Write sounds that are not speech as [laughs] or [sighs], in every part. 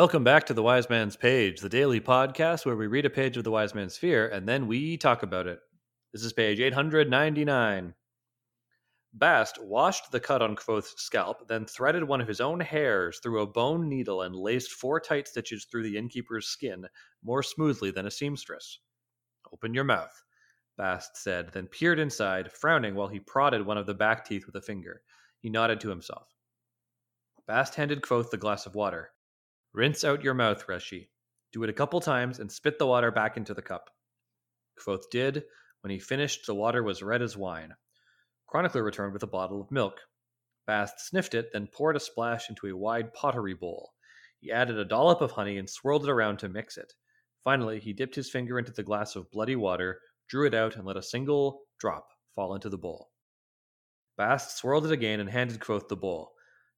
Welcome back to the Wise Man's Page, the daily podcast where we read a page of the Wise Man's Fear and then we talk about it. This is page 899. Bast washed the cut on Kvothe's scalp, then threaded one of his own hairs through a bone needle and laced four tight stitches through the innkeeper's skin more smoothly than a seamstress. Open your mouth, Bast said, then peered inside, frowning while he prodded one of the back teeth with a finger. He nodded to himself. Bast handed Kvothe the glass of water. Rinse out your mouth, Reshi. Do it a couple times and spit the water back into the cup. Kvothe did. When he finished, the water was red as wine. Chronicler returned with a bottle of milk. Bast sniffed it, then poured a splash into a wide pottery bowl. He added a dollop of honey and swirled it around to mix it. Finally, he dipped his finger into the glass of bloody water, drew it out, and let a single drop fall into the bowl. Bast swirled it again and handed Kvothe the bowl.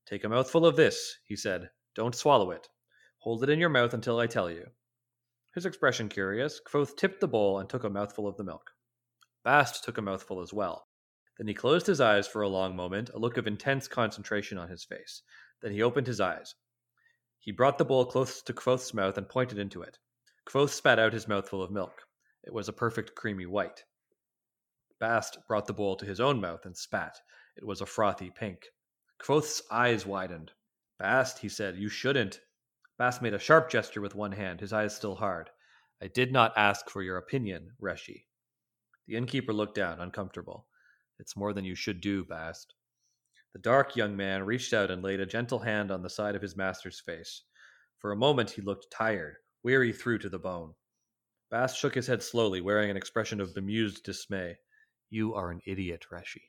Take a mouthful of this, he said. Don't swallow it. Hold it in your mouth until I tell you. His expression curious, Kvothe tipped the bowl and took a mouthful of the milk. Bast took a mouthful as well. Then he closed his eyes for a long moment, a look of intense concentration on his face. Then he opened his eyes. He brought the bowl close to Kvothe's mouth and pointed into it. Kvothe spat out his mouthful of milk. It was a perfect creamy white. Bast brought the bowl to his own mouth and spat. It was a frothy pink. Kvothe's eyes widened. Bast, he said, you shouldn't. Bast made a sharp gesture with one hand, his eyes still hard. I did not ask for your opinion, Reshi. The innkeeper looked down, uncomfortable. It's more than you should do, Bast. The dark young man reached out and laid a gentle hand on the side of his master's face. For a moment he looked tired, weary through to the bone. Bast shook his head slowly, wearing an expression of bemused dismay. You are an idiot, Reshi.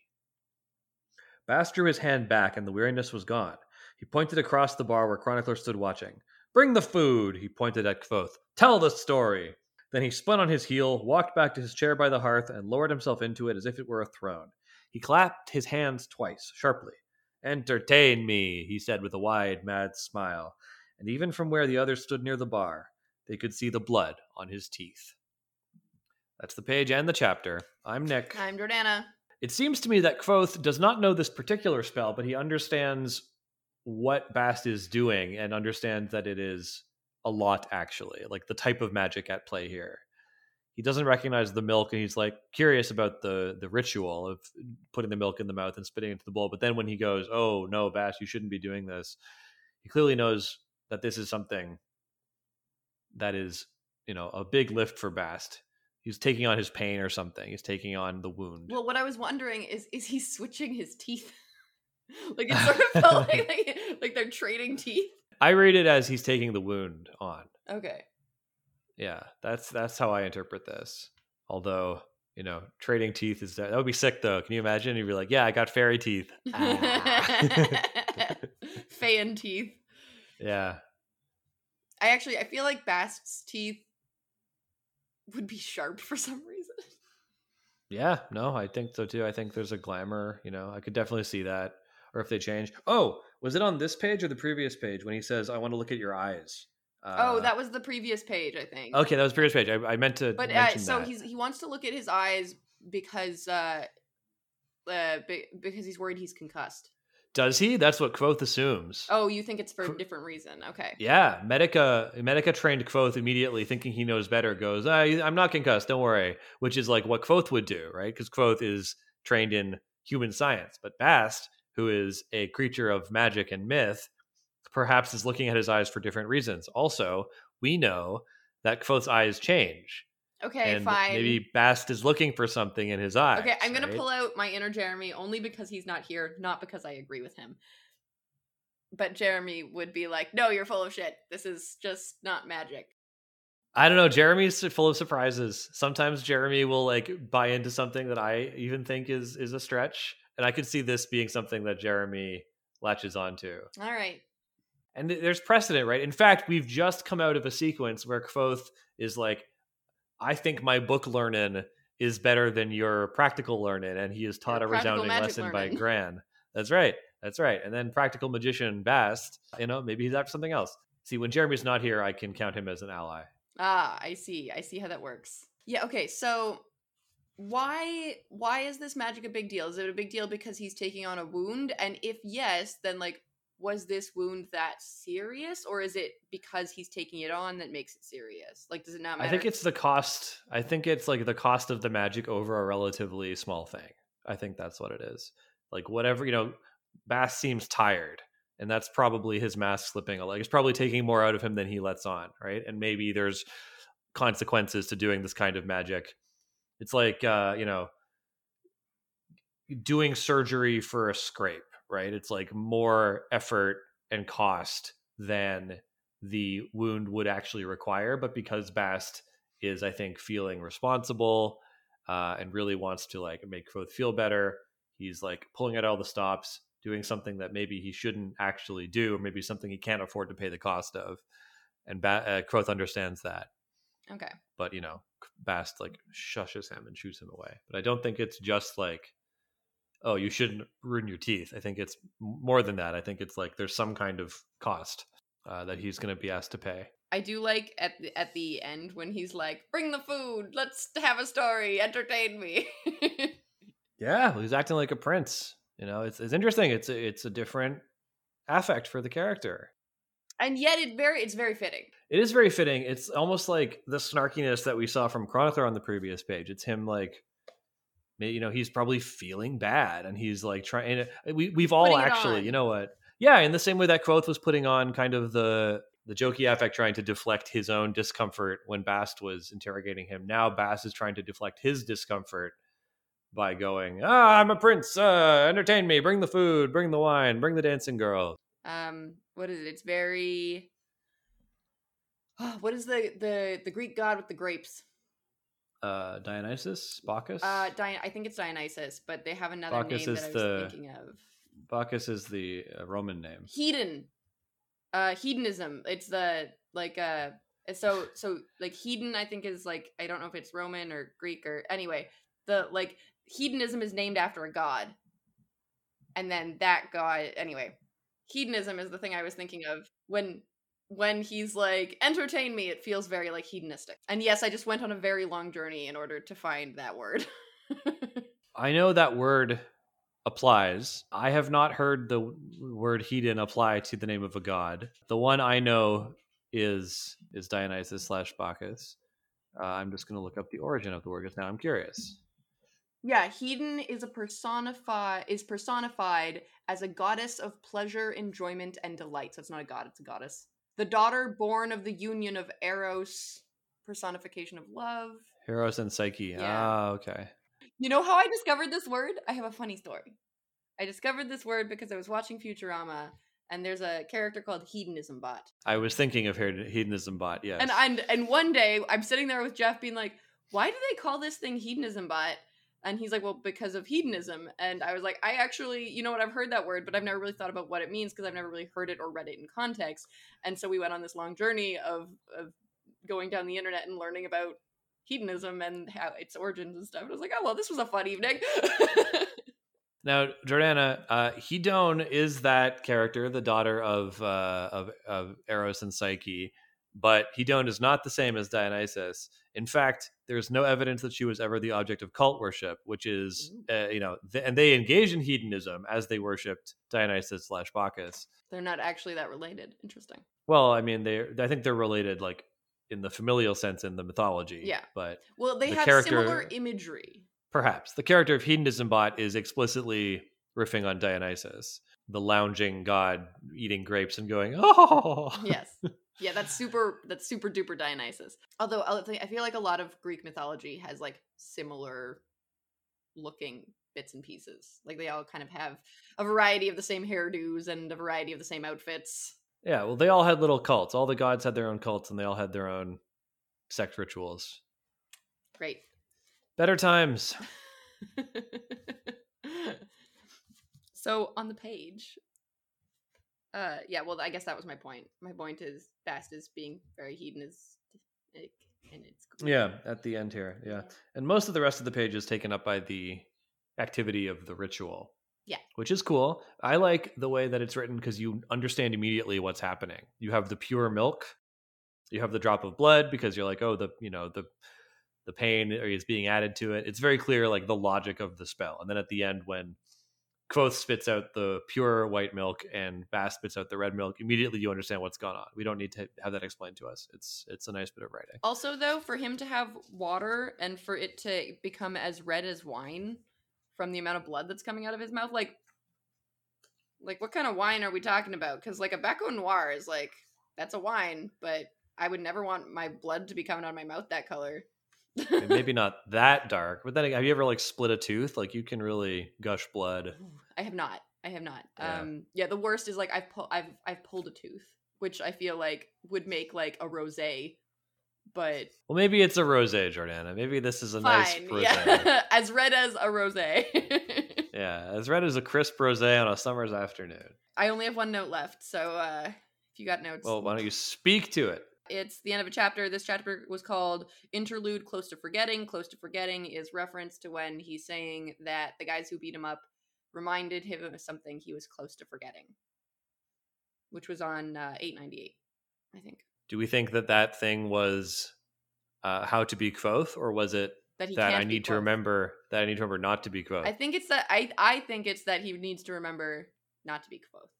Bast drew his hand back, and the weariness was gone. He pointed across the bar where Chronicler stood watching. Bring the food, he pointed at Kvothe. Tell the story. Then he spun on his heel, walked back to his chair by the hearth, and lowered himself into it as if it were a throne. He clapped his hands twice, sharply. Entertain me, he said with a wide, mad smile. And even from where the others stood near the bar, they could see the blood on his teeth. That's the page and the chapter. I'm Nick. I'm Jordana. It seems to me that Kvothe does not know this particular spell, but he understands what Bast is doing and understands that it is a lot actually, like the type of magic at play here. He doesn't recognize the milk and he's like curious about the the ritual of putting the milk in the mouth and spitting into the bowl. But then when he goes, "Oh no, Bast, you shouldn't be doing this," he clearly knows that this is something that is, you know, a big lift for Bast. He's taking on his pain or something. He's taking on the wound. Well, what I was wondering is is he switching his teeth? [laughs] like it sort of felt like, [laughs] like like they're trading teeth. I read it as he's taking the wound on. Okay. Yeah, that's that's how I interpret this. Although, you know, trading teeth is that would be sick though. Can you imagine? You'd be like, "Yeah, I got fairy teeth." [laughs] Ah. Fan teeth. Yeah. I actually I feel like Bast's teeth would be sharp for some reason. Yeah, no, I think so too. I think there's a glamour, you know. I could definitely see that. Or if they change. Oh, was it on this page or the previous page when he says, "I want to look at your eyes"? Uh, oh, that was the previous page, I think. Okay, that was the previous page. I, I meant to. But uh, so that. he's he wants to look at his eyes because uh, uh, because he's worried he's concussed. Does he? That's what Kvothe assumes. Oh, you think it's for a different reason? Okay. Yeah, Medica Medica trained Kvothe immediately, thinking he knows better. Goes, I'm not concussed. Don't worry. Which is like what Kvothe would do, right? Because Kvothe is trained in human science, but Bast who is a creature of magic and myth, perhaps is looking at his eyes for different reasons. Also, we know that Kvothe's eyes change. Okay, and fine. Maybe Bast is looking for something in his eyes. Okay, I'm going right? to pull out my inner Jeremy only because he's not here, not because I agree with him. But Jeremy would be like, "No, you're full of shit. This is just not magic." I don't know. Jeremy's full of surprises. Sometimes Jeremy will like buy into something that I even think is is a stretch and I could see this being something that Jeremy latches onto. All right. And th- there's precedent, right? In fact, we've just come out of a sequence where Kvothe is like, I think my book learning is better than your practical learning, and he is taught your a resounding lesson learning. by [laughs] Gran. That's right. That's right. And then practical magician Bast, you know, maybe he's after something else. See, when Jeremy's not here, I can count him as an ally. Ah, I see. I see how that works. Yeah, okay. So why why is this magic a big deal? Is it a big deal because he's taking on a wound? And if yes, then like was this wound that serious or is it because he's taking it on that makes it serious like does it not matter I think it's the cost. I think it's like the cost of the magic over a relatively small thing. I think that's what it is. Like whatever, you know, Bast seems tired, and that's probably his mask slipping. a Like it's probably taking more out of him than he lets on, right? And maybe there's consequences to doing this kind of magic. It's like uh, you know, doing surgery for a scrape, right? It's like more effort and cost than the wound would actually require. But because Bast is, I think, feeling responsible uh, and really wants to like make Kvothe feel better, he's like pulling out all the stops, doing something that maybe he shouldn't actually do, or maybe something he can't afford to pay the cost of. And ba- uh, Kvothe understands that, okay but you know, Bast like shushes him and shoots him away. But I don't think it's just like, oh, you shouldn't ruin your teeth. I think it's more than that. I think it's like there's some kind of cost uh, that he's going to be asked to pay. I do like at the, at the end when he's like, "Bring the food. Let's have a story. Entertain me." [laughs] Yeah, well, he's acting like a prince. You know, it's it's interesting. It's a, it's a different affect for the character. And yet it very it's very fitting. It is very fitting. It's almost like the snarkiness that we saw from Chronicler on the previous page. It's him like, you know, he's probably feeling bad, and he's like trying. We we've all actually, on. you know what? Yeah, in the same way that Kvothe was putting on kind of the the jokey affect, trying to deflect his own discomfort when Bast was interrogating him. Now Bast is trying to deflect his discomfort by going, "Ah, I'm a prince. Uh, entertain me. Bring the food. Bring the wine. Bring the dancing girl." Um, what is it? It's very. [sighs] what is the the the Greek god with the grapes? Uh, Dionysus, Bacchus. Uh, Dion- I think it's Dionysus, but they have another Bacchus name that I was the- thinking of. Bacchus is the uh, Roman name. Hedon. Uh, hedonism. It's the like uh. So so like hedon, I think is like I don't know if it's Roman or Greek or anyway. The like hedonism is named after a god, and then that god anyway. Hedonism is the thing I was thinking of when when he's like entertain me. It feels very like hedonistic. And yes, I just went on a very long journey in order to find that word. [laughs] I know that word applies. I have not heard the word hedon apply to the name of a god. The one I know is is Dionysus slash Bacchus. Uh, I'm just going to look up the origin of the word because now I'm curious. Yeah, Hedon is a personify is personified as a goddess of pleasure, enjoyment, and delight. So it's not a god; it's a goddess. The daughter born of the union of Eros, personification of love. Eros and Psyche. Yeah. Ah, okay. You know how I discovered this word? I have a funny story. I discovered this word because I was watching Futurama, and there's a character called Hedonism Bot. I was thinking of hedonism bot. Yes. And and and one day I'm sitting there with Jeff being like, "Why do they call this thing hedonism bot?" And he's like, "Well, because of hedonism." And I was like, "I actually, you know what? I've heard that word, but I've never really thought about what it means because I've never really heard it or read it in context." And so we went on this long journey of of going down the internet and learning about hedonism and how its origins and stuff. And I was like, "Oh well, this was a fun evening." [laughs] Now, Jordana, uh, Hedone is that character, the daughter of, uh, of of Eros and Psyche, but Hedone is not the same as Dionysus. In fact, there's no evidence that she was ever the object of cult worship, which is, uh, you know, th- and they engaged in hedonism as they worshipped Dionysus slash Bacchus. They're not actually that related. Interesting. Well, I mean, they I think they're related, like in the familial sense in the mythology. Yeah. but Well, they The have character- similar imagery. Perhaps. The character of Hedonism Bot is explicitly riffing on Dionysus, the lounging god eating grapes and going, [laughs] oh. yes yeah that's super that's super duper dionysus although I feel like a lot of greek mythology has like similar looking bits and pieces like they all kind of have a variety of the same hairdos and a variety of the same outfits Yeah, well, they all had little cults. All the gods had their own cults and they all had their own sex rituals. great Better times. [laughs] so on the page uh yeah well i guess that was my point my point is fast is being very hedonistic and it's cool. Yeah, at the end here. Yeah. And most of the rest of the page is taken up by the activity of the ritual. Yeah. Which is cool. I like the way that it's written because you understand immediately what's happening. You have the pure milk, you have the drop of blood because you're like, oh, the you know, the the pain is being added to it. It's very clear like the logic of the spell. And then at the end when Kvothe spits out the pure white milk and Bast spits out the red milk, immediately you understand what's gone on. We don't need to have that explained to us. It's it's a nice bit of writing. Also, though, for him to have water and for it to become as red as wine from the amount of blood that's coming out of his mouth, like, like what kind of wine are we talking about? Because like a Baco Noir is like that's a wine, but I would never want my blood to be coming out of my mouth that color. Maybe [laughs] not that dark, but then have you ever like split a tooth? Like you can really gush blood. I have not. I have not. Yeah. Um, yeah. The worst is like I've pu- I've I've pulled a tooth, which I feel like would make like a rosé, but Well, maybe it's a rosé, Jordana. Maybe this is a nice fine. [laughs] rosé. Yeah, as red as a rosé. [laughs] Yeah, as red as a crisp rosé on a summer's afternoon. I only have one note left, so uh, if you got notes, Well, why don't you speak to it? It's the end of a chapter. This chapter was called Interlude Close to Forgetting. Close to Forgetting is reference to when he's saying that the guys who beat him up reminded him of something he was close to forgetting, which was on uh, 898, I think. Do we think that that thing was uh, how to be Kvothe, or was it That that I need to remember that I need to remember not to be Kvothe? I think it's that I I think it's that he needs to remember not to be Kvothe.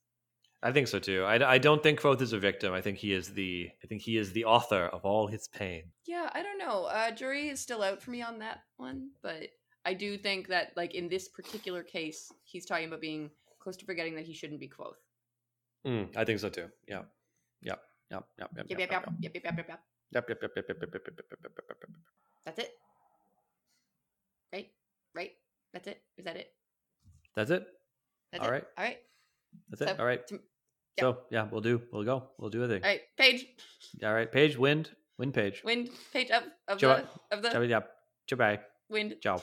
I think so too. I, I don't think Kvothe is a victim. I think he is the I think he is the author of all his pain. Yeah, I don't know. Uh, jury is still out for me on that one, but I do think that, like in this particular case, he's talking about being close to forgetting that he shouldn't be Kvothe. Mm, I think so too. Yeah. Yep. Yep. Yep. Yep. Yep, yep, yep, yep, yep, yep, yep, yep. Yep. Yep. Yep. Yep. Yep. Yep. Yep. Yep. Yep. Yep. Yep. Yep. Yep. That's it. Right, right. That's it. Is that it? That's it. That's All it. right. All right. That's it. So, All right. to- So yeah, we'll do. We'll go. We'll do a thing. All right. Page. All right. Page. Wind. Wind. Page. Wind. Page up of Joe- the of the Yeah. Goodbye. wind. Ciao.